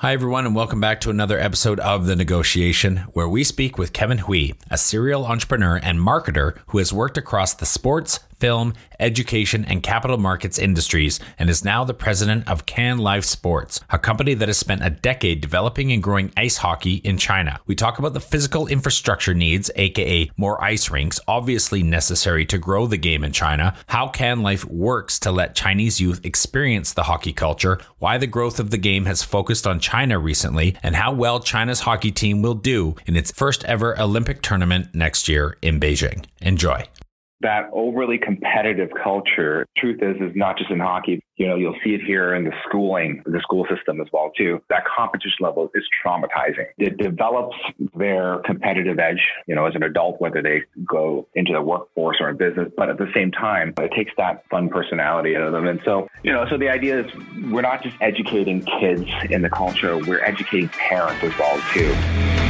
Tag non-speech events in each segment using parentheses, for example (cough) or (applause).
Hi, everyone, and welcome back to another episode of The Negotiation, where we speak with Kevin Hui, a serial entrepreneur and marketer who has worked across the sports, film, education, and capital markets industries and is now the president of Can Life Sports, a company that has spent a decade developing and growing ice hockey in China. We talk about the physical infrastructure needs, aka more ice rinks, obviously necessary to grow the game in China, how Can Life works to let Chinese youth experience the hockey culture, why the growth of the game has focused on China recently, and how well China's hockey team will do in its first ever Olympic tournament next year in Beijing. Enjoy that overly competitive culture, truth is, is not just in hockey. You know, you'll see it here in the schooling, the school system as well too. That competition level is traumatizing. It develops their competitive edge, you know, as an adult, whether they go into the workforce or in business. But at the same time, it takes that fun personality out of them. And so, you know, so the idea is we're not just educating kids in the culture, we're educating parents as well too.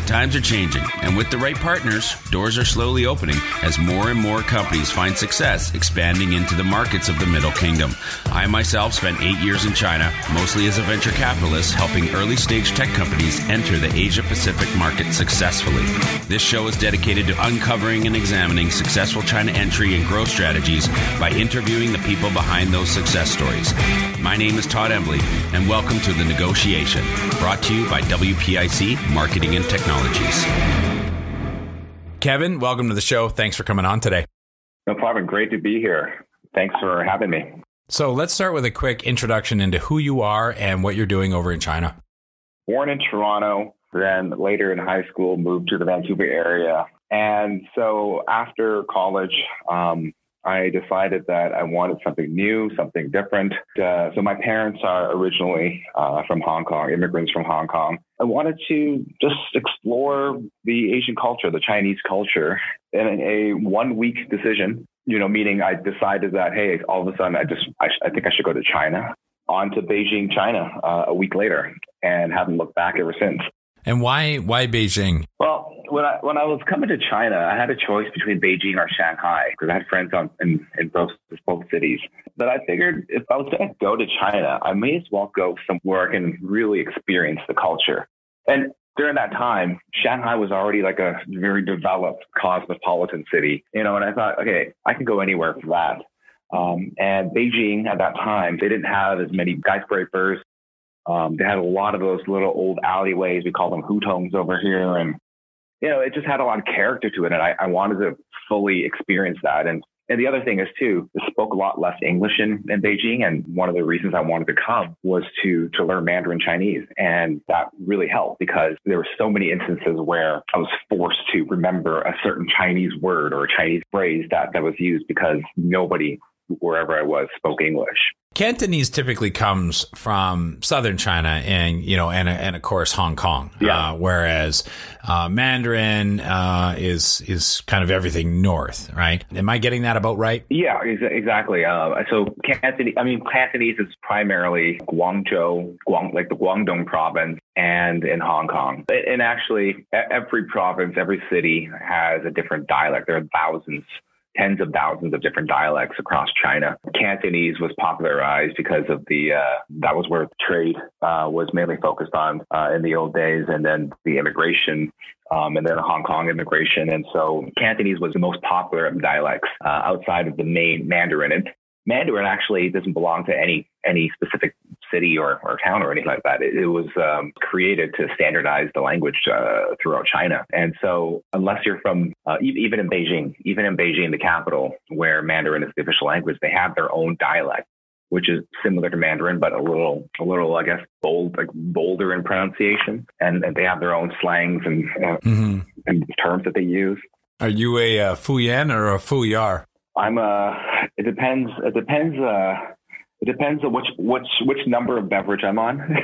Times are changing, and with the right partners, doors are slowly opening as more and more companies find success expanding into the markets of the Middle Kingdom. I myself spent eight years in China, mostly as a venture capitalist, helping early stage tech companies enter the Asia Pacific market successfully. This show is dedicated to uncovering and examining successful China entry and growth strategies by interviewing the people behind those success stories. My name is Todd Embley, and welcome to The Negotiation, brought to you by WPIC Marketing and Technologies. Kevin, welcome to the show. Thanks for coming on today. No problem. Great to be here. Thanks for having me. So let's start with a quick introduction into who you are and what you're doing over in China. Born in Toronto, then later in high school moved to the Vancouver area. And so after college, um, I decided that I wanted something new, something different. Uh, so my parents are originally uh, from Hong Kong, immigrants from Hong Kong. I wanted to just explore the Asian culture, the Chinese culture, in a one week decision. You know, meaning I decided that hey, all of a sudden I just I, sh- I think I should go to China. On to Beijing, China, uh, a week later, and haven't looked back ever since. And why why Beijing? Well, when I when I was coming to China, I had a choice between Beijing or Shanghai because I had friends on in, in both both cities. But I figured if I was going to go to China, I may as well go somewhere I can really experience the culture. And during that time, Shanghai was already like a very developed cosmopolitan city, you know. And I thought, okay, I can go anywhere for that. Um, and Beijing at that time, they didn't have as many skyscrapers um, they had a lot of those little old alleyways. We call them hutongs over here. And, you know, it just had a lot of character to it. And I, I wanted to fully experience that. And, and the other thing is too, they spoke a lot less English in, in Beijing. And one of the reasons I wanted to come was to, to learn Mandarin Chinese. And that really helped because there were so many instances where I was forced to remember a certain Chinese word or a Chinese phrase that, that was used because nobody wherever I was spoke English. Cantonese typically comes from southern China and you know and and of course Hong Kong. Yeah. Uh, whereas uh, Mandarin uh, is is kind of everything north, right? Am I getting that about right? Yeah, ex- exactly. Uh, so Cantonese, I mean Cantonese is primarily Guangzhou, Guang, like the Guangdong province, and in Hong Kong. And actually, every province, every city has a different dialect. There are thousands tens of thousands of different dialects across China. Cantonese was popularized because of the uh, that was where trade uh, was mainly focused on uh, in the old days, and then the immigration. Um, and then the Hong Kong immigration. And so Cantonese was the most popular of dialects uh, outside of the main Mandarin. And Mandarin actually doesn't belong to any any specific city or, or town or anything like that. It, it was um, created to standardize the language uh, throughout China. And so, unless you're from uh, even in Beijing, even in Beijing, the capital, where Mandarin is the official language, they have their own dialect, which is similar to Mandarin, but a little, a little, I guess, bold, like bolder in pronunciation. And, and they have their own slangs and, uh, mm-hmm. and terms that they use. Are you a uh, Fuyan or a Fuyar? I'm a. It depends. It depends. Uh, It depends on which which which number of beverage I'm on. (laughs)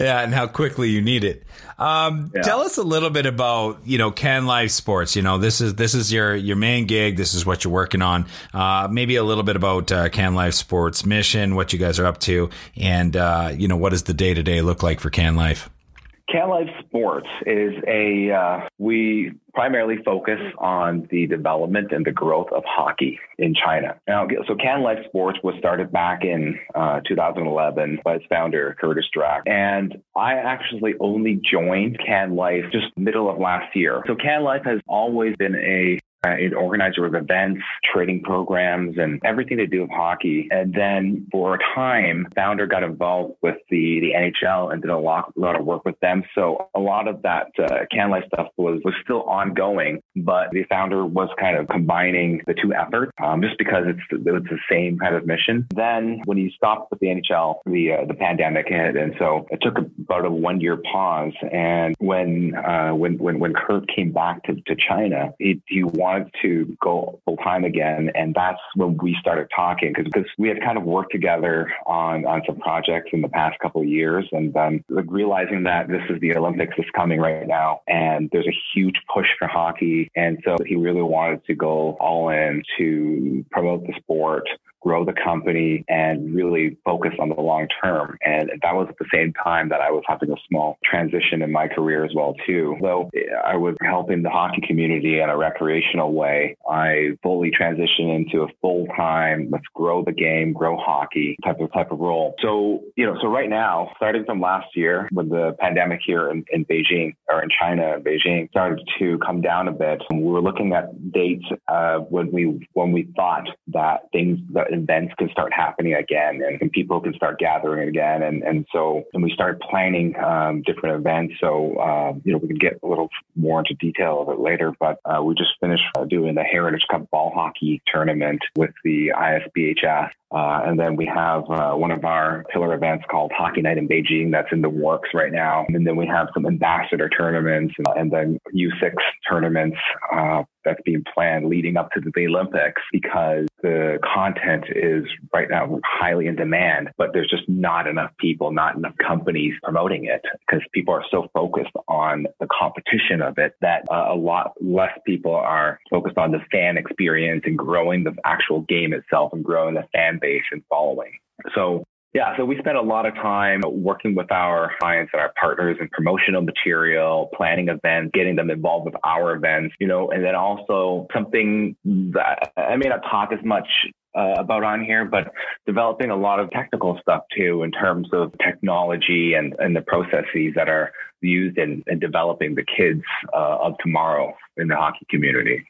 yeah, and how quickly you need it. Um, yeah. Tell us a little bit about you know Can Life Sports. You know this is this is your your main gig. This is what you're working on. Uh, maybe a little bit about uh, Can Life Sports mission, what you guys are up to, and uh, you know what does the day to day look like for Can Life. Can Life Sports is a, uh, we primarily focus on the development and the growth of hockey in China. Now, so Can Life Sports was started back in uh, 2011 by its founder, Curtis Drack. And I actually only joined Can Life just middle of last year. So Can Life has always been a uh, an organizer of events, training programs, and everything to do with hockey. And then for a time, founder got involved with the, the NHL and did a lot, a lot of work with them. So a lot of that uh, Can Life stuff was, was still ongoing, but the founder was kind of combining the two efforts um, just because it's, it's the same kind of mission. Then when he stopped with the NHL, the, uh, the pandemic hit. And so it took about a one year pause. And when, uh, when, when, when Kurt came back to, to China, he, he wanted to go full time again. And that's when we started talking because we had kind of worked together on, on some projects in the past couple of years. And then like realizing that this is the Olympics that's coming right now and there's a huge push for hockey. And so he really wanted to go all in to promote the sport grow the company and really focus on the long term. And that was at the same time that I was having a small transition in my career as well too. Though I was helping the hockey community in a recreational way, I fully transitioned into a full time, let's grow the game, grow hockey type of type of role. So, you know, so right now, starting from last year with the pandemic here in, in Beijing or in China, Beijing started to come down a bit. We were looking at dates uh, when we when we thought that things that events can start happening again and, and people can start gathering again. And, and so, and we started planning um, different events. So, uh, you know, we can get a little more into detail of it later, but uh, we just finished uh, doing the Heritage Cup ball hockey tournament with the ISBHF. Uh, and then we have uh, one of our pillar events called Hockey Night in Beijing that's in the works right now. And then we have some ambassador tournaments and, and then U6 tournaments uh, that's being planned leading up to the Olympics because the content is right now highly in demand, but there's just not enough people, not enough companies promoting it because people are so focused on the competition of it that uh, a lot less people are focused on the fan experience and growing the actual game itself and growing the fan base and following. So yeah, so we spent a lot of time working with our clients and our partners in promotional material, planning events, getting them involved with our events, you know, and then also something that I may not talk as much uh, about on here, but developing a lot of technical stuff too in terms of technology and, and the processes that are used in, in developing the kids uh, of tomorrow in the hockey community.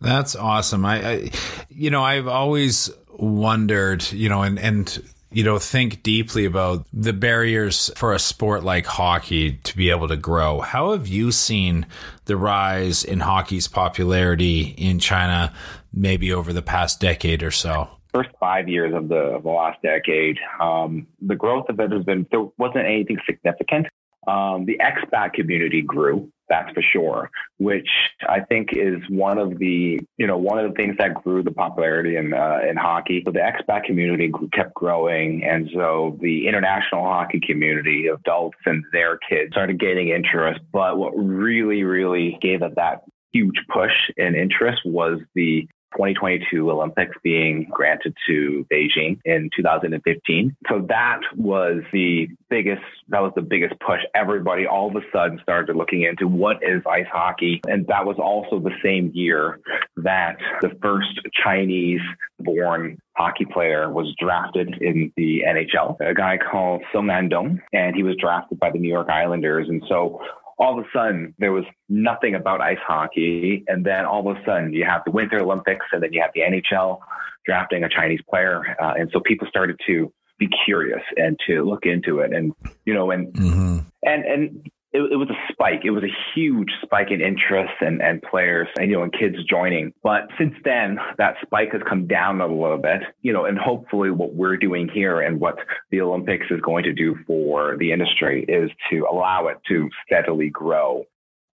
That's awesome. I, I, you know, I've always wondered, you know, and, and you know, think deeply about the barriers for a sport like hockey to be able to grow. How have you seen the rise in hockey's popularity in China maybe over the past decade or so? First five years of the, of the last decade, um, the growth of it has been, there wasn't anything significant. Um, the expat community grew that's for sure, which I think is one of the, you know, one of the things that grew the popularity in, uh, in hockey. So the expat community kept growing. And so the international hockey community, adults and their kids started gaining interest. But what really, really gave it that huge push in interest was the 2022 Olympics being granted to Beijing in 2015. So that was the biggest, that was the biggest push. Everybody all of a sudden started looking into what is ice hockey. And that was also the same year that the first Chinese born hockey player was drafted in the NHL, a guy called Song Andong, and he was drafted by the New York Islanders. And so all of a sudden there was nothing about ice hockey. And then all of a sudden you have the Winter Olympics and then you have the NHL drafting a Chinese player. Uh, and so people started to be curious and to look into it. And, you know, and, mm-hmm. and, and it, it, was a spike. It was a huge spike in interest and, and players and, you know, and kids joining. But since then, that spike has come down a little bit, you know, and hopefully what we're doing here and what the Olympics is going to do for the industry is to allow it to steadily grow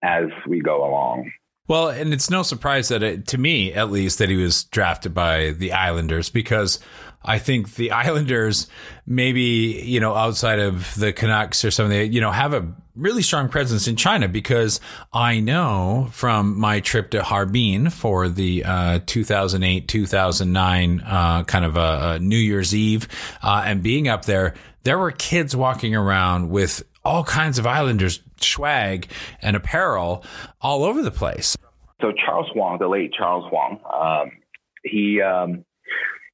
as we go along. Well, and it's no surprise that it, to me, at least, that he was drafted by the Islanders because I think the Islanders, maybe, you know, outside of the Canucks or something, you know, have a really strong presence in China because I know from my trip to Harbin for the uh, 2008 2009 uh, kind of a, a, New Year's Eve uh, and being up there, there were kids walking around with all kinds of Islanders swag and apparel all over the place. So Charles Wang, the late Charles Wang, um, he, um,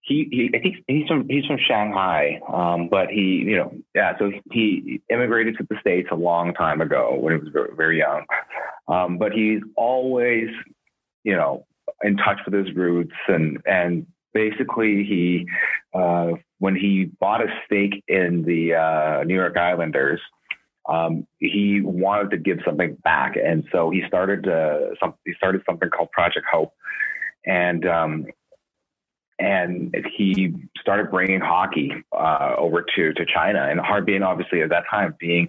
he, he, I think he's from he's from Shanghai, um, but he, you know, yeah. So he immigrated to the states a long time ago when he was very, very young. Um, but he's always, you know, in touch with his roots, and and basically he, uh, when he bought a stake in the uh, New York Islanders, um, he wanted to give something back, and so he started uh, some, he started something called Project Hope, and um, and he started bringing hockey uh, over to to China, and Harbin obviously at that time being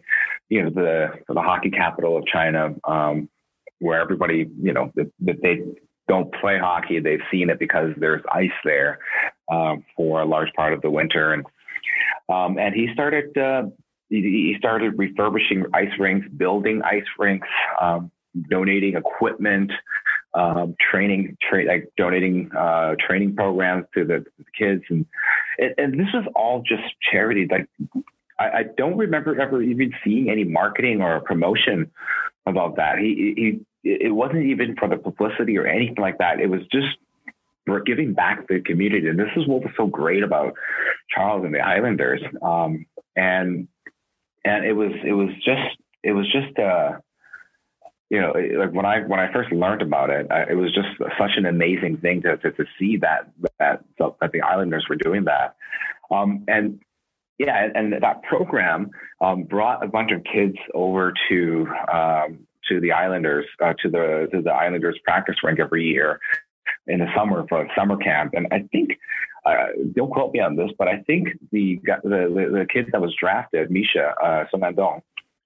you know the the hockey capital of China, um, where everybody you know that, they don't play hockey, they've seen it because there's ice there um, for a large part of the winter, and um, and he started uh, he started refurbishing ice rinks, building ice rinks, um, donating equipment, um, training, tra- like donating uh, training programs to the, kids, and, and, and this was all just charity. Like I, I, don't remember ever even seeing any marketing or promotion about that. He, he it wasn't even for the publicity or anything like that. It was just we're giving back to the community, and this is what was so great about Charles and the Islanders. Um, and and it was it was just it was just uh you know like when I when I first learned about it I, it was just such an amazing thing to to, to see that that that the Islanders were doing that. Um and yeah and, and that program um, brought a bunch of kids over to um, to the Islanders uh, to the to the Islanders practice rink every year in the summer for a summer camp. And I think uh, don't quote me on this, but I think the the, the, kid that was drafted, Misha uh,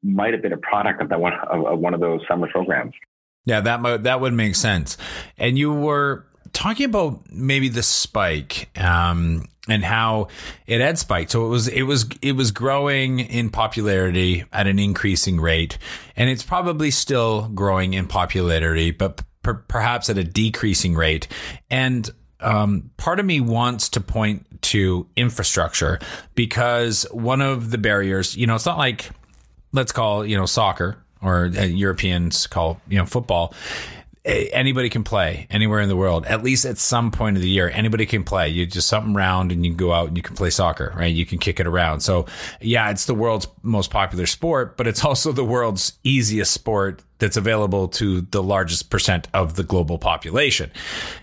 might have been a product of that one of, of one of those summer programs. Yeah, that that would make sense. And you were talking about maybe the spike um, and how it had spiked. So it was it was it was growing in popularity at an increasing rate, and it's probably still growing in popularity, but per- perhaps at a decreasing rate. And um, part of me wants to point to infrastructure because one of the barriers, you know, it's not like let's call you know soccer or uh, Europeans call you know football. Anybody can play anywhere in the world. At least at some point of the year, anybody can play. You just something round and you can go out and you can play soccer, right? You can kick it around. So yeah, it's the world's most popular sport, but it's (laughs) also the world's easiest sport that's available to the largest percent of the global population.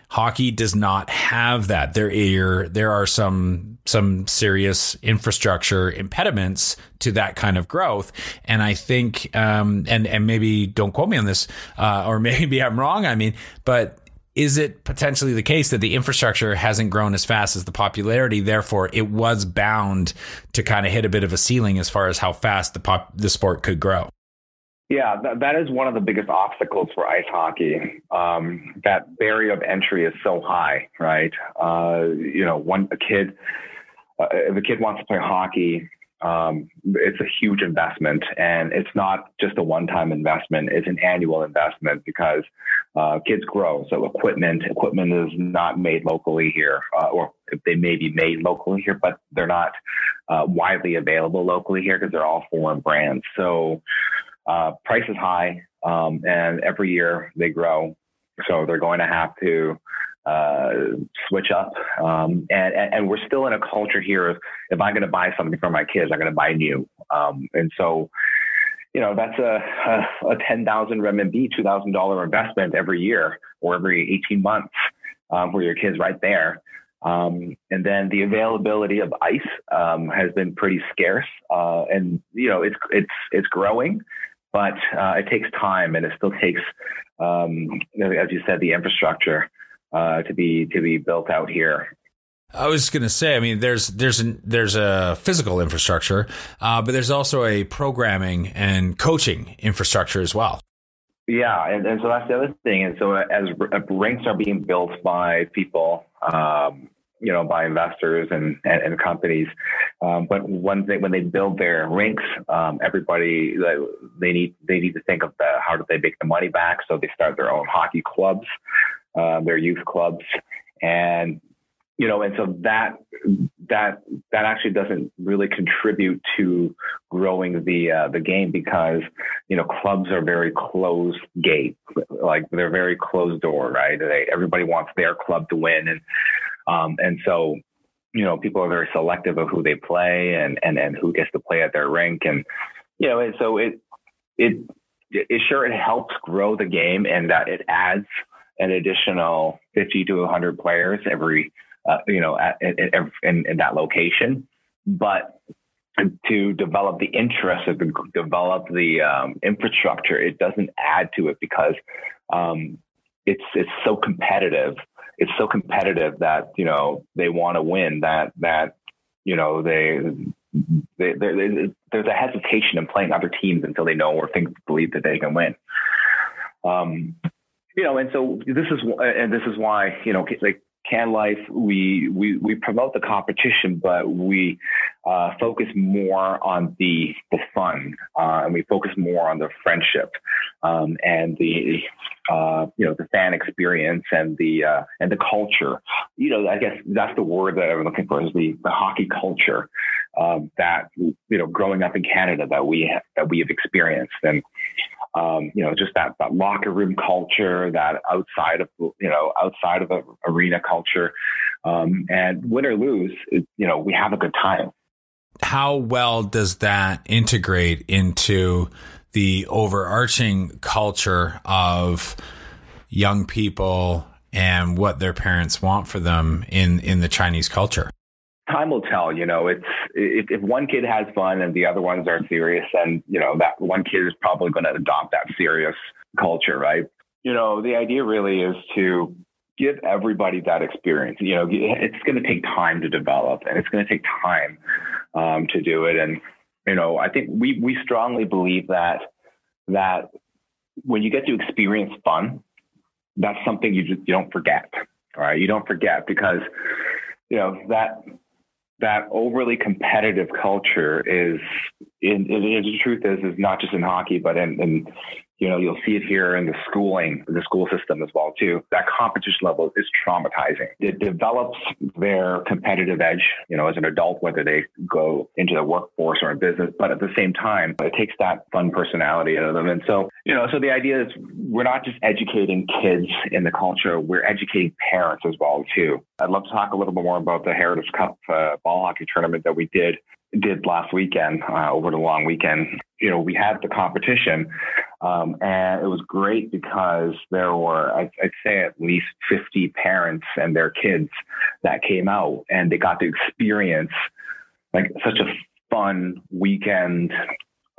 Hockey does not have that. There are there are some some serious infrastructure impediments to that kind of growth, and I think um, and and maybe don't quote me on this, uh, or (laughs) maybe I'm wrong. I mean, but is it potentially the case that the infrastructure hasn't grown as fast as the popularity therefore it was bound to kind of hit a bit of a ceiling as far as how fast the pop the sport could grow yeah, that, that is one of the biggest obstacles for ice hockey. Um, that barrier of entry is so high, right? Uh, you know, one a kid, uh, if a kid wants to play hockey, um, it's a huge investment, and it's not just a one-time investment; it's an annual investment because uh, kids grow. So equipment, equipment is not made locally here, uh, or they may be made locally here, but they're not uh, widely available locally here because they're all foreign brands. So uh, price is high, um, and every year they grow. So they're going to have to uh, switch up. Um, and, and, we're still in a culture here of if I'm going to buy something for my kids, I'm going to buy new. Um, and so, you know, that's a, a, a 10,000 renminbi, $2,000 investment every year or every 18 months um, for your kids right there. Um, and then the availability of ice um, has been pretty scarce, uh, and you know it's it's it's growing but uh, it takes time and it still takes, um, as you said, the infrastructure uh, to be to be built out here. I was going to say, I mean, there's there's an, there's a physical infrastructure, uh, but there's also a programming and coaching infrastructure as well. Yeah, and, and so that's the other thing. And so as rinks are being built by people, um, you know, by investors and, and, and companies. Um, but when they, when they build their rinks, um, everybody, they need, they need to think of the, how do they make the money back? So they start their own hockey clubs, uh, their youth clubs. And you know, and so that that that actually doesn't really contribute to growing the uh, the game because you know clubs are very closed gate, like they're very closed door, right? They, everybody wants their club to win, and um, and so you know people are very selective of who they play and and and who gets to play at their rink, and you know, and so it it it sure it helps grow the game and that it adds an additional 50 to 100 players every uh, you know, at, at, in, in that location. But to develop the interest to develop the um, infrastructure, it doesn't add to it because um, it's it's so competitive. It's so competitive that you know they want to win. That that you know they, there's a hesitation in playing other teams until they know or think believe that they can win. Um, you know, and so this is and this is why you know like CanLife, we, we, we promote the competition, but we uh, focus more on the, the fun, uh, and we focus more on the friendship um, and the uh, you know the fan experience and the uh, and the culture. You know, I guess that's the word that I'm looking for is the, the hockey culture um, that you know growing up in Canada that we that we have experienced and um, you know, just that, that locker room culture, that outside of, you know, outside of the arena culture. Um, and win or lose, it, you know, we have a good time. How well does that integrate into the overarching culture of young people and what their parents want for them in, in the Chinese culture? Time will tell. You know, it's if, if, one kid has fun and the other ones are serious, then you know that one kid is probably going to adopt that serious culture, right? You know, the idea really is to give everybody that experience. You know, it's going to take time to develop, and it's going to take time um, to do it. And you know, I think we we strongly believe that that when you get to experience fun, that's something you just you don't forget. Right, you don't forget because you know that that overly competitive culture is, in, in, in, the truth is, is not just in hockey, but in, in you know, you'll see it here in the schooling, the school system as well too. That competition level is traumatizing. It develops their competitive edge, you know, as an adult, whether they go into the workforce or in business. But at the same time, it takes that fun personality out of them. And so, you know, so the idea is we're not just educating kids in the culture, we're educating parents as well too. I'd love to talk a little bit more about the Heritage Cup uh, ball hockey tournament that we did did last weekend uh, over the long weekend. You know, we had the competition, um, and it was great because there were, I'd, I'd, say, at least 50 parents and their kids that came out, and they got to experience like such a fun weekend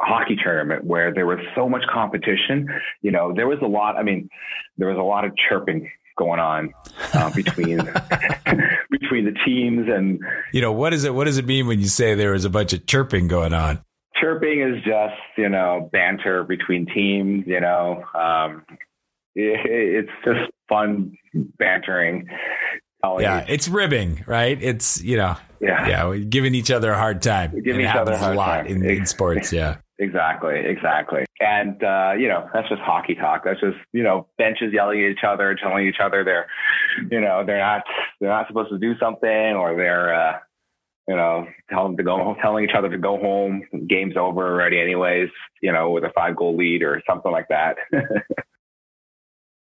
hockey tournament where there was so much competition. You know, there was a lot. I mean, there was a lot of chirping going on uh, between (laughs) (laughs) between the teams and you know what is it what does it mean when you say there was a bunch of chirping going on chirping is just you know banter between teams you know um, it, it's just fun bantering yeah, it's ribbing, right? It's you know, yeah, yeah, giving each other a hard time. Giving each other a hard lot time. In, in sports, yeah. Exactly, exactly. And, uh, you know, that's just hockey talk. That's just, you know, benches yelling at each other, telling each other they're, you know, they're not, they're not supposed to do something or they're, uh, you know, telling to go, telling each other to go home. Game's over already, anyways. You know, with a five goal lead or something like that. (laughs)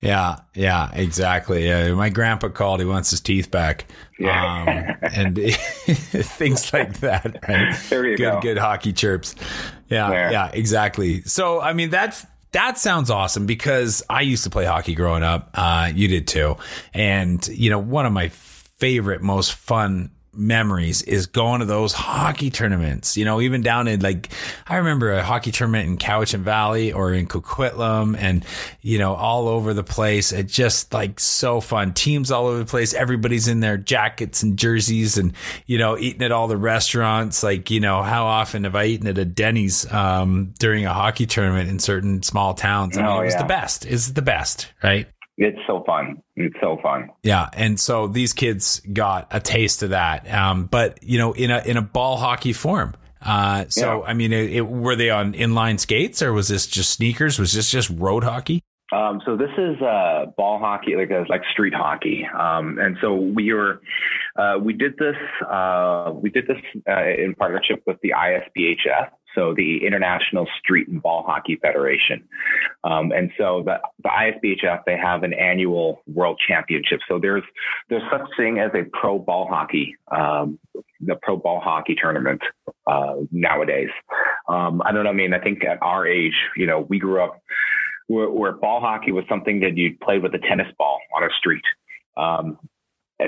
Yeah, yeah, exactly. Yeah, my grandpa called. He wants his teeth back. Yeah. Um, and (laughs) things like that. Right. There you good, go. Good hockey chirps. Yeah, yeah, yeah, exactly. So, I mean, that's that sounds awesome because I used to play hockey growing up. Uh, you did too, and you know, one of my favorite, most fun memories is going to those hockey tournaments. You know, even down in like I remember a hockey tournament in Cowichan Valley or in Coquitlam and you know all over the place. It just like so fun. Teams all over the place. Everybody's in their jackets and jerseys and you know eating at all the restaurants. Like you know how often have I eaten at a Denny's um, during a hockey tournament in certain small towns? I mean, Oh, it was yeah. the best. It's the best, right? It's so fun. It's so fun. Yeah, and so these kids got a taste of that, um, but you know, in a in a ball hockey form. Uh, so Yeah. I mean, it, it, were they on inline skates or was this just sneakers? Was this just road hockey? Um, so this is uh, ball hockey, like a, like street hockey, um, and so we were uh, we did this uh, we did this uh, in partnership with the ISBHF, so the International Street and Ball Hockey Federation, um, and so the, the ISBHF they have an annual World Championship. So there's there's such thing as a pro ball hockey, um, the pro ball hockey tournament uh, nowadays. Um, I don't know. I mean, I think at our age, you know, we grew up where, where ball hockey was something that you'd play with a tennis ball on a street. Um,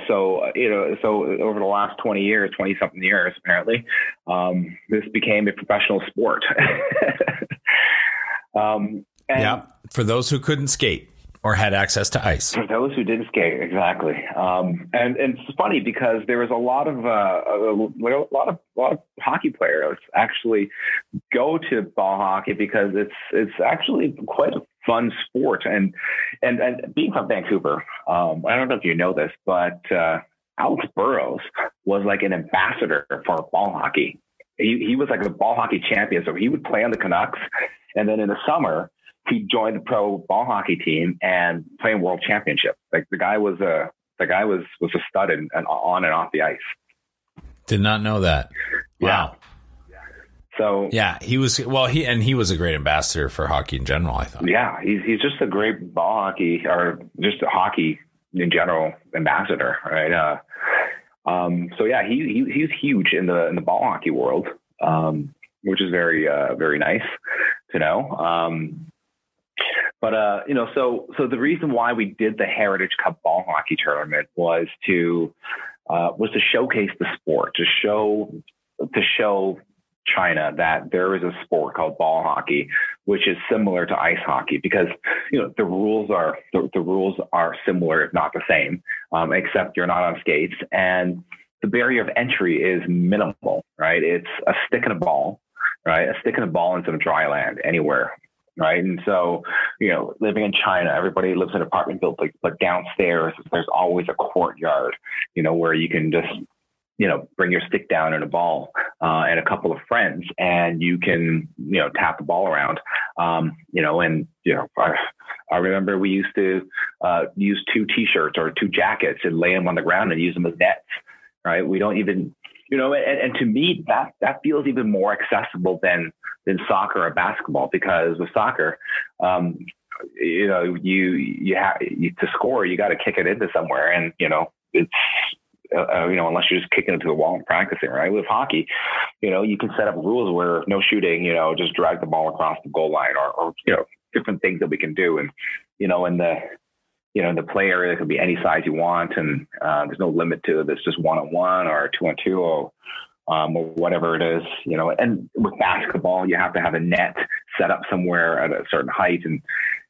so, you know, so over the last 20 years, 20 something years, apparently, um, this became a professional sport. (laughs) um, and yeah, for those who couldn't skate or had access to ice. for those who didn't skate, exactly. Um, and, and it's funny because there was a lot of uh, a, a lot of a lot of hockey players actually go to ball hockey because it's it's actually quite a fun sport. And and, and being from Vancouver, um, I don't know if you know this, but uh, Alex Burrows was like an ambassador for ball hockey. He he was like a ball hockey champion, so he would play on the Canucks, and then in the summer he joined the pro ball hockey team and playing world championship. Like the guy was a the guy was was a stud and, and on and off the ice. Did not know that. Wow. So Yeah, he was well. He and he was a great ambassador for hockey in general. I thought. yeah, he's he's just a great ball hockey or just a hockey in general ambassador, right? Uh, um, so yeah, he, he he's huge in the in the ball hockey world, um, which is very uh, very nice to know. Um, but uh, you know, so so the reason why we did the Heritage Cup ball hockey tournament was to uh, was to showcase the sport, to show to show China that there is a sport called ball hockey, which is similar to ice hockey because you know the rules are the, the rules are similar if not the same, um, except you're not on skates and the barrier of entry is minimal, right? It's a stick and a ball, right? A stick and a ball in some dry land anywhere, right? And so, you know, living in China, everybody lives in apartment buildings, but downstairs there's always a courtyard, you know, where you can just, you know, bring your stick down and a ball uh, and a couple of friends, and you can, you know, tap the ball around, um, you know, and you know. I, I remember we used to uh, use two T-shirts or two jackets and lay them on the ground and use them as nets, right? We don't even, you know, and, and to me that that feels even more accessible than than soccer or basketball because with soccer, um, you know, you you have to score, you got to kick it into somewhere, and you know, it's uh, you know, unless you're just kicking it to the wall and practicing, right? With hockey, you know, you can set up rules where no shooting, you know, just drag the ball across the goal line, or, or you know, different things that we can do, and you know, in the you know, in the play area, it could be any size you want, and uh, there's no limit to it. It's just one on one or two on two or um, or whatever it is, you know. And with basketball, you have to have a net set up somewhere at a certain height, and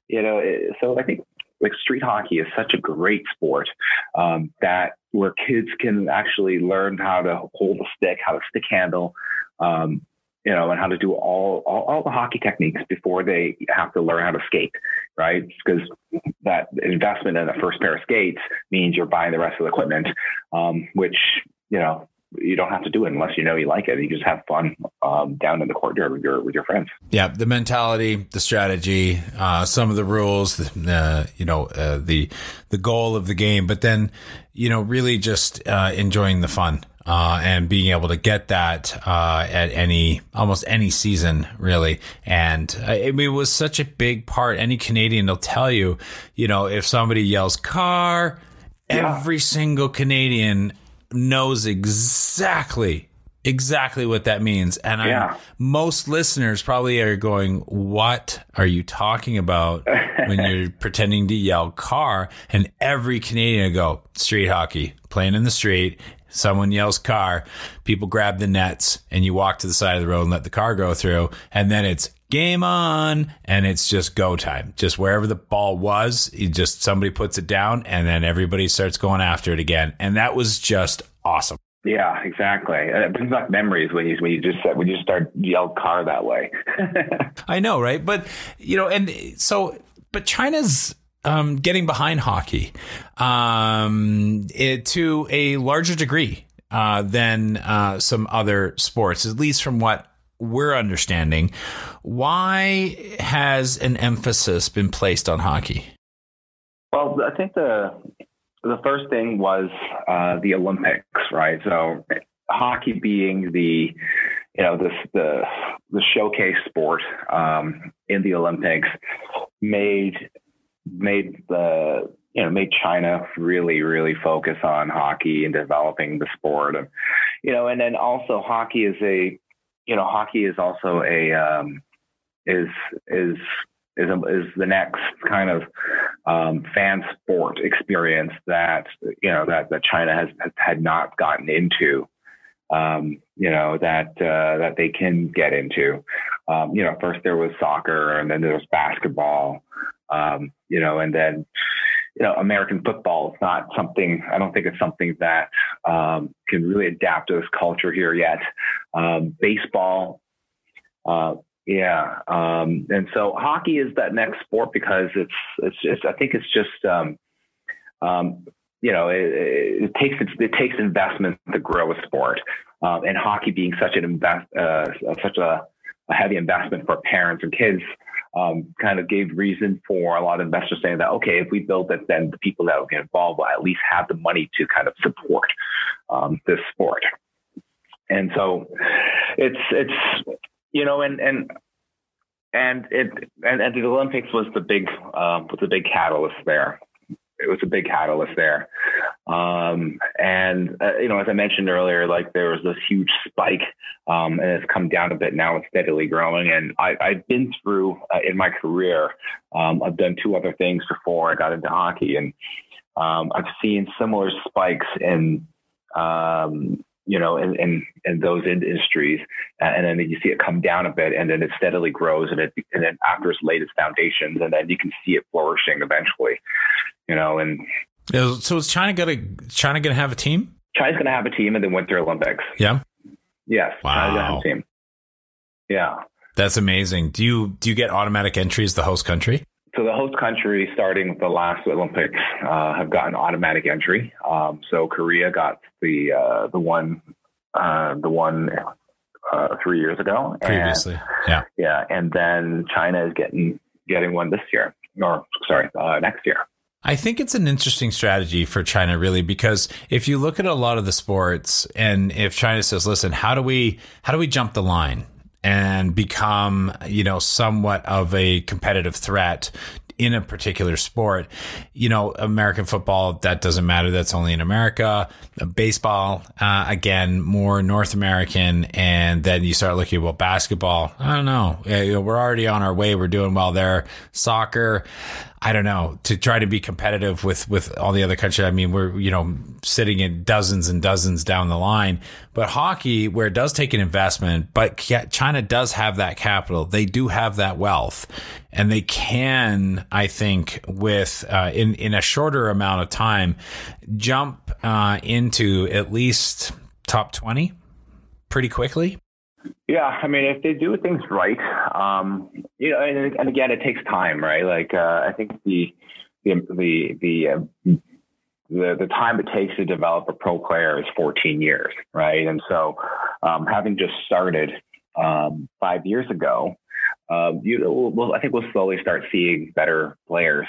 you know. So I think like street hockey is such a great sport um, that where kids can actually learn how to hold a stick, how to stick handle, um, you know, and how to do all, all all the hockey techniques before they have to learn how to skate, right? Because that investment in the first pair of skates means you're buying the rest of the equipment, um, which you know you don't have to do it unless you know you like it. You just have fun um, down in the courtyard with your with your friends. Yeah, the mentality, the strategy, uh, some of the rules, the, uh, you know, uh, the the goal of the game, but then you know, really just uh, enjoying the fun. Uh, and being able to get that uh, at any almost any season really and uh, I it was such a big part any Canadian will tell you you know if somebody yells car Yeah. every single Canadian knows exactly exactly what that means and Yeah. I'm, most listeners probably are going what are you talking about when you're (laughs) pretending to yell car and every Canadian go street hockey, playing in the street. Someone yells car, people grab the nets and you walk to the side of the road and let the car go through. And then it's game on and it's just go time. Just wherever the ball was, you just somebody puts it down and then everybody starts going after it again. And that was just awesome. Yeah, exactly. It brings back memories when you when you just when you start yell car that way. (laughs) I know, right? But you know, and so but China's um, getting behind hockey um, it, to a larger degree uh, than uh, some other sports, at least from what we're understanding. Why has an emphasis been placed on hockey? Well, I think the the first thing was uh, the Olympics, right? So hockey being the you know this the the showcase sport um, in the Olympics made made the you know made China really really focus on hockey and developing the sport, and you know, and then also hockey is a you know hockey is also a um, is is is, a, is the next kind of um, fan sport experience that you know that that China has, has had not gotten into. Um, you know that uh, that they can get into. Um, you know, first there was soccer, and then there was basketball. Um, you know, and then you know, American football is not something. I don't think it's something that um, can really adapt to this culture here yet. Um, baseball, uh, yeah, um, and so hockey is that next sport because it's it's just I think it's just um, um, you know it, it takes it takes investment to grow a sport, um, and hockey being such an invest uh, such a, a, heavy investment for parents and kids. Um, kind of gave reason for a lot of investors saying that okay, if we build it, then the people that will get involved will at least have the money to kind of support um, this sport. And so, it's it's you know, and and and it and, and the Olympics was the big um, was the big catalyst there. It was a big catalyst there, um, and uh, you know, as I mentioned earlier, like there was this huge spike, um, and it's come down a bit now. It's steadily growing, and I, have been through uh, in my career. Um, I've done two other things before I got into hockey, and um, I've seen similar spikes in um, you know, in, in, in those industries. Uh, and then you see it come down a bit and then it steadily grows and it, and then after its latest foundations and then you can see it flourishing eventually, you know, and. So is China going to, China going to have a team? China's going to have a team in the Winter Olympics. Yeah. Yes. Wow. China's going to have a team. Yeah. That's amazing. Do you, do you get automatic entry as the host country? So the host country, starting with the last Olympics, uh, have gotten automatic entry. Um, so Korea got the uh, the one uh, the one uh, three years ago. Previously, and, yeah, yeah, and then China is getting getting one this year, or sorry, uh, next year. I think it's an interesting strategy for China, really, because if you look at a lot of the sports, and if China says, "Listen, how do we how do we jump the line?" And become, you know, somewhat of a competitive threat in a particular sport. You know, American football, that doesn't matter. That's only in America. Baseball, uh, again, more North American. And then you start looking at, well, basketball, I don't know. You know. We're already on our way. We're doing well there. Soccer, I don't know, to try to be competitive with, with all the other countries. I mean, we're, you know, sitting in dozens and dozens down the line. But hockey, where it does take an investment, but China does have that capital. They do have that wealth. And they can, I think, with, uh, in, in a shorter amount of time, jump uh, into at least top 20 pretty quickly. Yeah, I mean, if they do things right, um, you know, and, and, again, it takes time, right? Like, uh, I think the the the the, uh, the the time it takes to develop a pro player is 14 years, right? And so, um, having just started um, five years ago, uh, you we'll, I think we'll slowly start seeing better players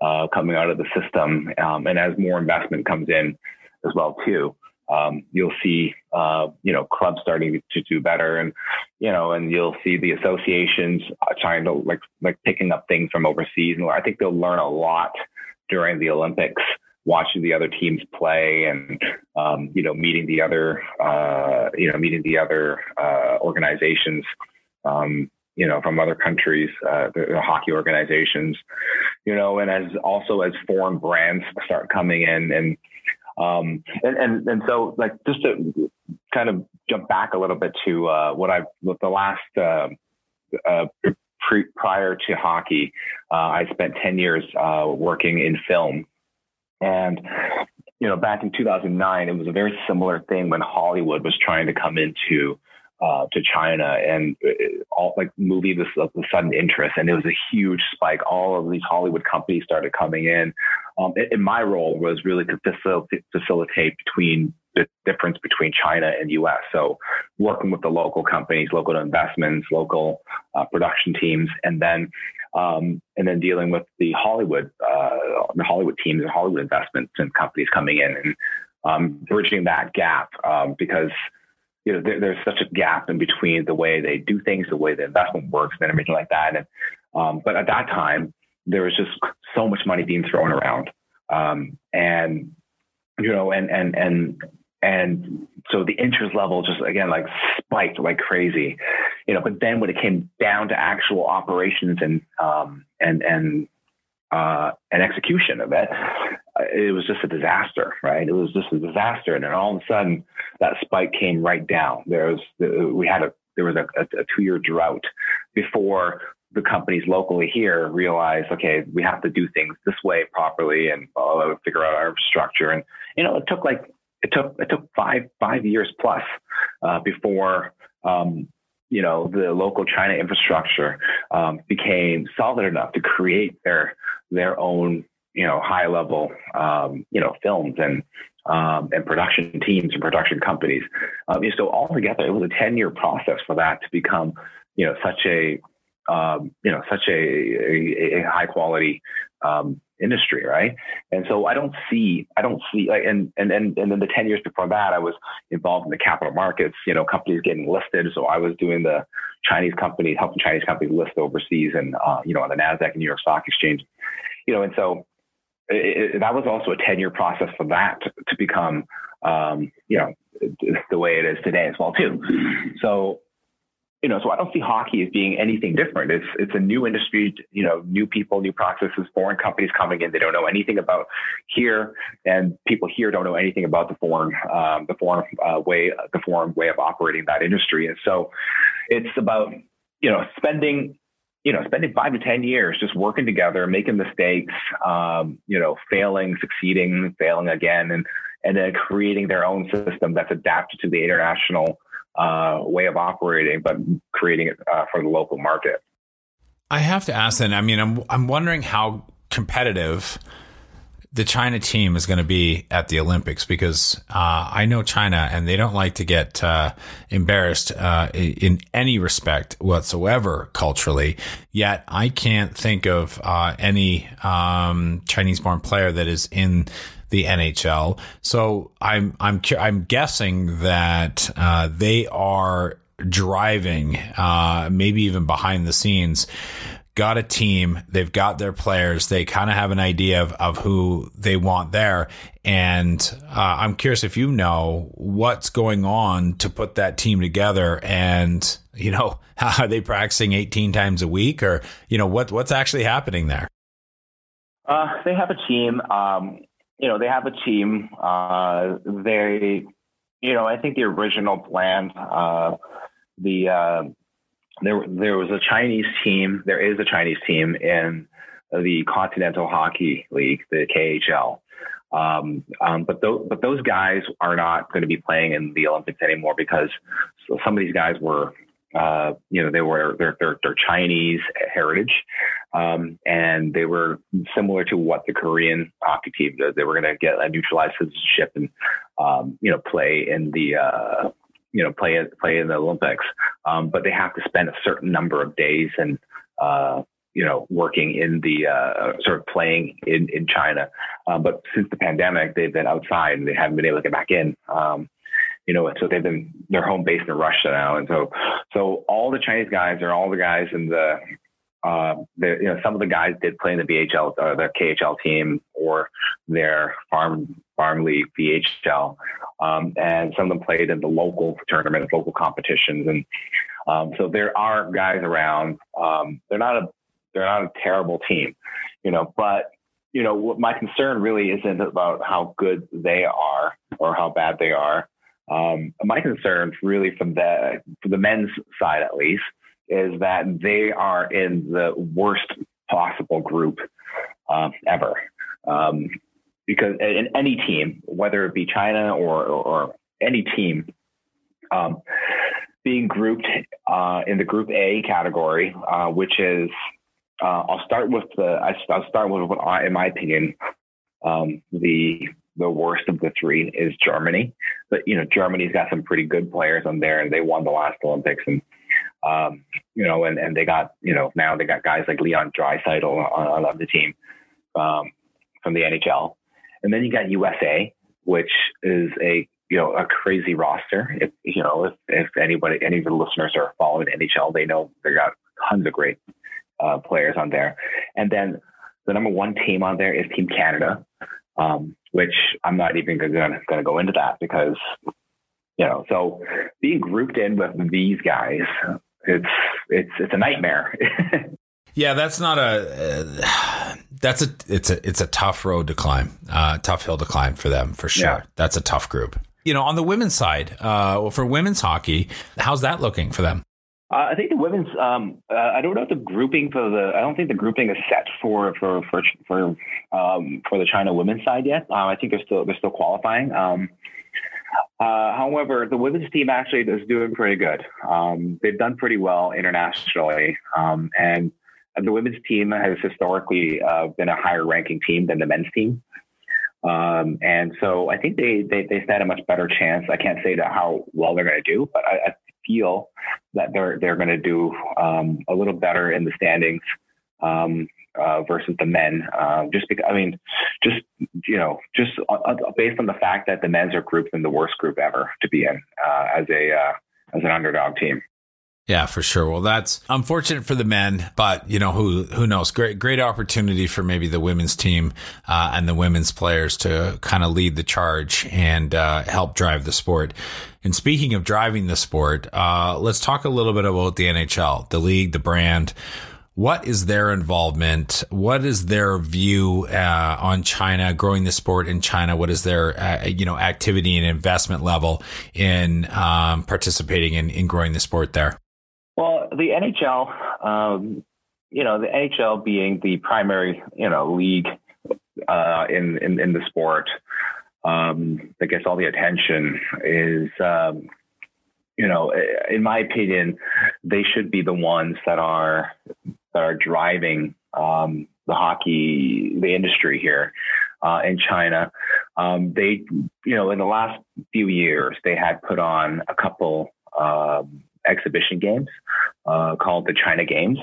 uh, coming out of the system, um, and as more investment comes in as well too um, you'll see, uh, you know, clubs starting to do better, and you know, and you'll see the associations trying to like like picking up things from overseas, and I think they'll learn a lot during the Olympics, watching the other teams play, and um, you know, meeting the other, uh, you know, meeting the other uh, organizations. Um, you know, from other countries, uh, the, the, hockey organizations, you know, and as also as foreign brands start coming in and, um, and, and, and so like just to kind of jump back a little bit to, uh, what I've, the last, uh, uh, pre, prior to hockey, uh, I spent 10 years, uh, working in film. And, you know, back in 2009, it was a very similar thing when Hollywood was trying to come into, uh, to China and uh, all like movie this of the sudden interest, and it was a huge spike. All of these Hollywood companies started coming in. Um, and my role was really to facilitate, facilitate between the difference between China and U.S. So working with the local companies, local investments, local uh, production teams, and then um, and then dealing with the Hollywood uh, the Hollywood teams and Hollywood investments and companies coming in and um, bridging that gap um, because you know, there, there's such a gap in between the way they do things, the way the investment works, and everything like that. And um, but at that time, there was just so much money being thrown around, um, and you know, and and and and so the interest level just again like spiked like crazy, you know. But then when it came down to actual operations and um, and and uh, and execution of it, it was just a disaster, right? It was just a disaster, and then all of a sudden, that spike came right down. There was we had a there was a, a, a two year drought before the companies locally here realized, okay, we have to do things this way properly and uh, figure out our structure. And you know, it took like it took it took five five years plus uh, before um, you know the local China infrastructure um, became solid enough to create their their own you know, high level, um, you know, films and, um, and production teams and production companies. Um, so altogether, it was a 10 year process for that to become, you know, such a, um, you know, such a, a, a high quality, um, industry. Right. And so I don't see, I don't see like, and, and, and, and then the 10 years before that, I was involved in the capital markets, you know, companies getting listed. So I was doing the Chinese companies, helping Chinese companies list overseas and, uh, you know, on the NASDAQ and New York Stock Exchange, you know, and so it, it, that was also a 10 year process for that to, become, um, you know, the way it is today as well too. So, you know, so I don't see hockey as being anything different. It's it's a new industry, you know, new people, new processes, foreign companies coming in. They don't know anything about here, and people here don't know anything about the foreign um, the foreign uh, way the foreign way of operating that industry. And so, it's about you know spending you know, spending five to 10 years just working together, making mistakes, um, you know, failing, succeeding, failing again, and, and then creating their own system that's adapted to the international uh, way of operating, but creating it uh, for the local market. I have to ask then, I mean, I'm, I'm wondering how competitive the China team is going to be at the Olympics because uh, I know China and they don't like to get uh, embarrassed uh, in any respect whatsoever culturally. Yet I can't think of uh, any um, Chinese-born player that is in the NHL. So I'm I'm I'm guessing that uh, they are driving, uh, maybe even behind the scenes got a team, they've got their players, they kind of have an idea of, of who they want there. And uh, I'm curious if you know what's going on to put that team together and, you know, (laughs) how are they practicing 18 times a week or, you know, what what's actually happening there? Uh, they have a team. Um, you know, they have a team. Uh, they, you know, I think the original plan, uh, the, uh, there there was a Chinese team. There is a Chinese team in the Continental Hockey League, the KHL. Um, um, but those but those guys are not going to be playing in the Olympics anymore because some of these guys were. Uh, you know, they were they're, Chinese heritage, um, and they were similar to what the Korean hockey team did. They were going to get a neutralized citizenship and um, you know play in the uh, you know play play in the Olympics, um, but they have to spend a certain number of days and uh, you know working in the uh, sort of playing in in China. Um, but since the pandemic, they've been outside and they haven't been able to get back in. Um, you know, so they've been they're home based in Russia now, and so so all the Chinese guys are all the guys in the uh, you know, some of the guys did play in the BHL or the KHL team or their farm farm league VHL, um, and some of them played in the local tournaments, local competitions, and um, so there are guys around. Um, they're not a they're not a terrible team, you know, but you know, what my concern really isn't about how good they are or how bad they are. Um, my concern, really, from the from the men's side at least, is that they are in the worst possible group uh, ever. Um, because in any team, whether it be China or, or, any team, um, being grouped uh, in the Group A category, uh, which is, uh, I'll start with the, I'll start with what, I, in my opinion, um, the the worst of the three is Germany. But you know, Germany's got some pretty good players on there, and they won the last Olympics, and um, you know, and and they got you know now they got guys like Leon Draisaitl on, on the team um, from the NHL, and then you got USA, which is a you know a crazy roster. If you know if if anybody any of the listeners are following NHL, they know they got tons of great uh, players on there, and then the number one team on there is Team Canada, um, which I'm not even going to go into that because, you know, so being grouped in with these guys, it's it's it's a nightmare. (laughs) yeah, that's not a. Uh, that's a it's a it's a tough road to climb, uh, tough hill to climb for them for sure. Yeah. That's a tough group. You know, on the women's side, uh, for women's hockey, how's that looking for them? Uh, I think the women's. Um, uh, I don't know if the grouping for the. I don't think the grouping is set for for for for um, for the China women's side yet. Uh, I think they're still they're still qualifying. Um, uh, however, the women's team actually is doing pretty good. Um, they've done pretty well internationally, um, and the women's team has historically uh, been a higher ranking team than the men's team. Um, and so I think they, they, they stand a much better chance. I can't say that how well they're going to do, but I, I feel that they're they're going to do um, a little better in the standings um, uh, versus the men. Uh, just because I mean, just you know, just uh, uh, based on the fact that the men's are grouped in the worst group ever to be in uh, as a uh, as an underdog team. Yeah, for sure. Well, that's unfortunate for the men, but you know who who knows? Great great opportunity for maybe the women's team uh, and the women's players to kind of lead the charge and uh, help drive the sport. And speaking of driving the sport, uh, let's talk a little bit about the NHL, the league, the brand. What is their involvement? What is their view uh, on China, growing the sport in China? What is their uh, you know activity and investment level in um, participating in, in growing the sport there? Well, the NHL, um, you know, the NHL being the primary, you know, league uh, in, in, in the sport um, that gets all the attention is, um, you know, in my opinion, they should be the ones that are that are driving um, the hockey the industry here uh, in China. Um, they, you know, in the last few years, they had put on a couple um, exhibition games uh, called the China Games.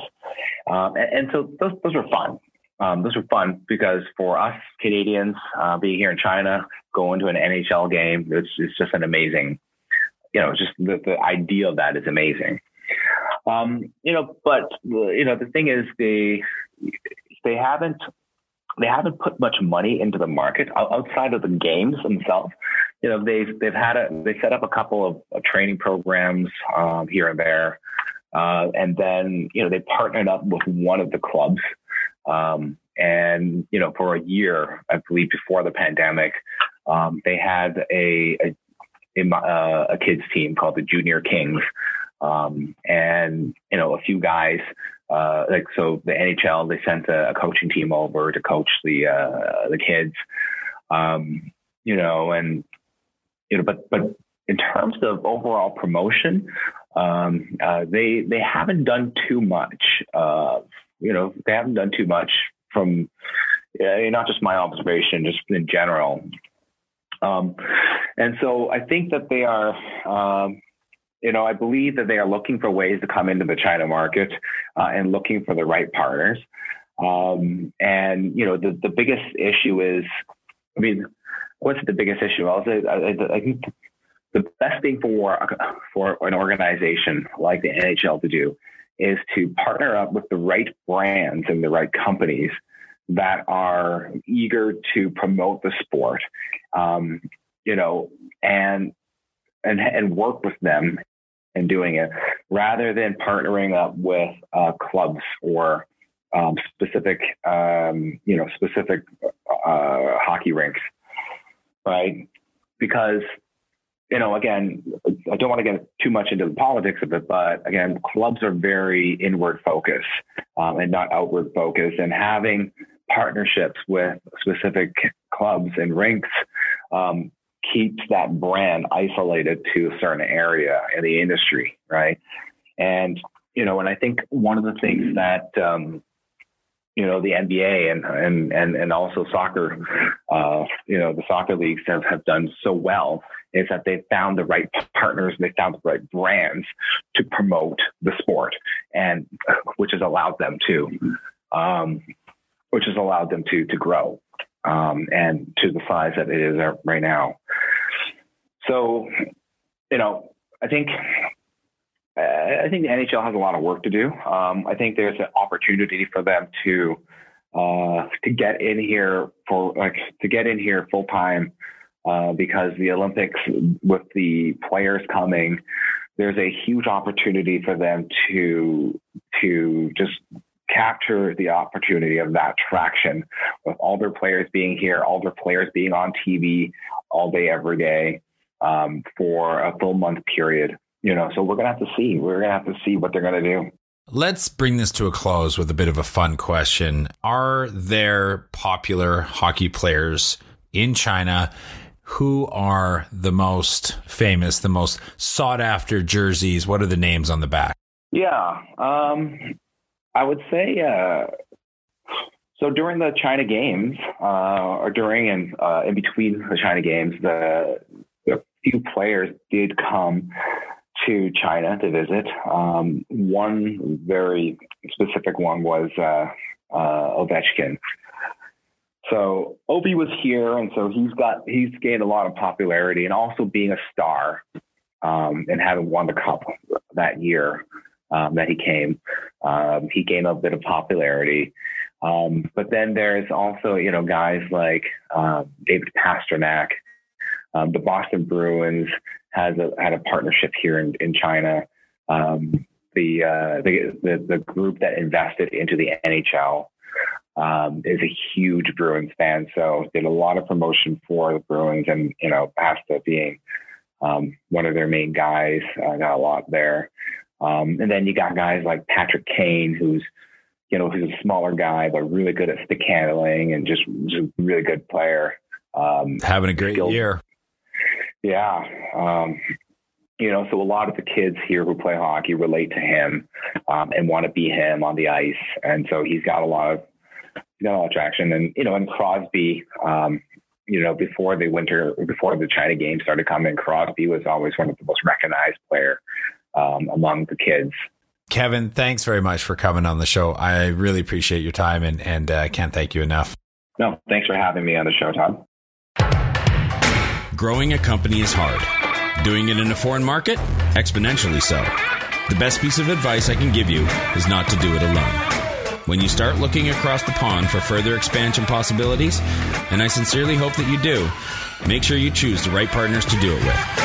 Um, and, and, so those, those were fun. Um, those were fun because for us Canadians uh, being here in China, going to an NHL game, it's, it's just an amazing, you know, just the, the idea of that is amazing. Um, you know, but you know, the thing is, they they haven't they haven't put much money into the market outside of the games themselves. You know they've they've had a they set up a couple of, of training programs um, here and there, uh, and then you know they partnered up with one of the clubs, um, and you know for a year I believe before the pandemic, um, they had a a, a, uh, a, kids team called the Junior Kings, um, and you know a few guys. Uh, like so, the NHL they sent a, a, coaching team over to coach the uh, the kids, um, you know, and you know, but but in terms of overall promotion, um, uh, they they haven't done too much. You know, they haven't done too much from uh, not just my observation, just in general. Um, and so I think that they are, um, you know, I believe that they are looking for ways to come into the China market uh, and looking for the right partners. Um, and you know, the the biggest issue is, I mean, what's the biggest issue? Say I, I think the best thing for for an organization like the NHL to do is to partner up with the right brands and the right companies that are eager to promote the sport, um, you know, and and and work with them in doing it, rather than partnering up with uh, clubs or um, specific, um, you know, specific uh, hockey rinks, right? Because you know, again, I don't want to get too much into the politics of it, but again, clubs are very inward focused um, and not outward focused, and having partnerships with specific clubs and rinks um, keeps that brand isolated to a certain area in the industry, right? And you know, and I think one of the things that um, you know the NBA and and and and also soccer, uh, you know, the soccer leagues have, have done so well is that they've found the right partners and they found the right brands to promote the sport, and which has allowed them to, um, which has allowed them to to grow, um, and to the size that it is right now. So, you know, I think I think the NHL has a lot of work to do. Um, I think there's an opportunity for them to uh, to get in here for like to get in here full time uh, because the Olympics with the players coming, there's a huge opportunity for them to to just capture the opportunity of that traction with all their players being here, all their players being on TV all day every day um, for a full month period you know, so we're going to have to see. We're going to have to see what they're going to do. Let's bring this to a close with a bit of a fun question. Are there popular hockey players in China who are the most famous, the most sought after jerseys? What are the names on the back? Yeah. Um, I would say uh, so during the China Games, uh, or during and uh, in between the China Games, the, the few players did come to China to visit. Um, one very specific one was uh, uh, Ovechkin. So Ovi was here, and so he's got he's gained a lot of popularity, and also being a star um, and having won the cup that year um, that he came, um, he gained a bit of popularity. Um, but then there's also you know guys like uh, David Pastrnak. um, the Boston Bruins, has a, had a partnership here in, in China. Um, the, uh, the, the, the group that invested into the NHL um, is a huge Bruins fan, so did a lot of promotion for the Bruins, and you know, Pasta being um, one of their main guys, uh, got a lot there. Um, and then you got guys like Patrick Kane, who's you know, who's a smaller guy but really good at stick handling and just, just a really good player. Um, Having a great skilled, year. Yeah. Um, you know, so a lot of the kids here who play hockey relate to him um, and want to be him on the ice, and so he's got a lot of he's got a lot of traction. And you know, and Crosby, um, you know, before the winter, before the China game started coming, Crosby was always one of the most recognized player um, among the kids. Kevin, thanks very much for coming on the show. I really appreciate your time, and and uh, can't thank you enough. No, thanks for having me on the show, Todd. Growing a company is hard. Doing it in a foreign market? Exponentially so. The best piece of advice I can give you is not to do it alone. When you start looking across the pond for further expansion possibilities, and I sincerely hope that you do, make sure you choose the right partners to do it with.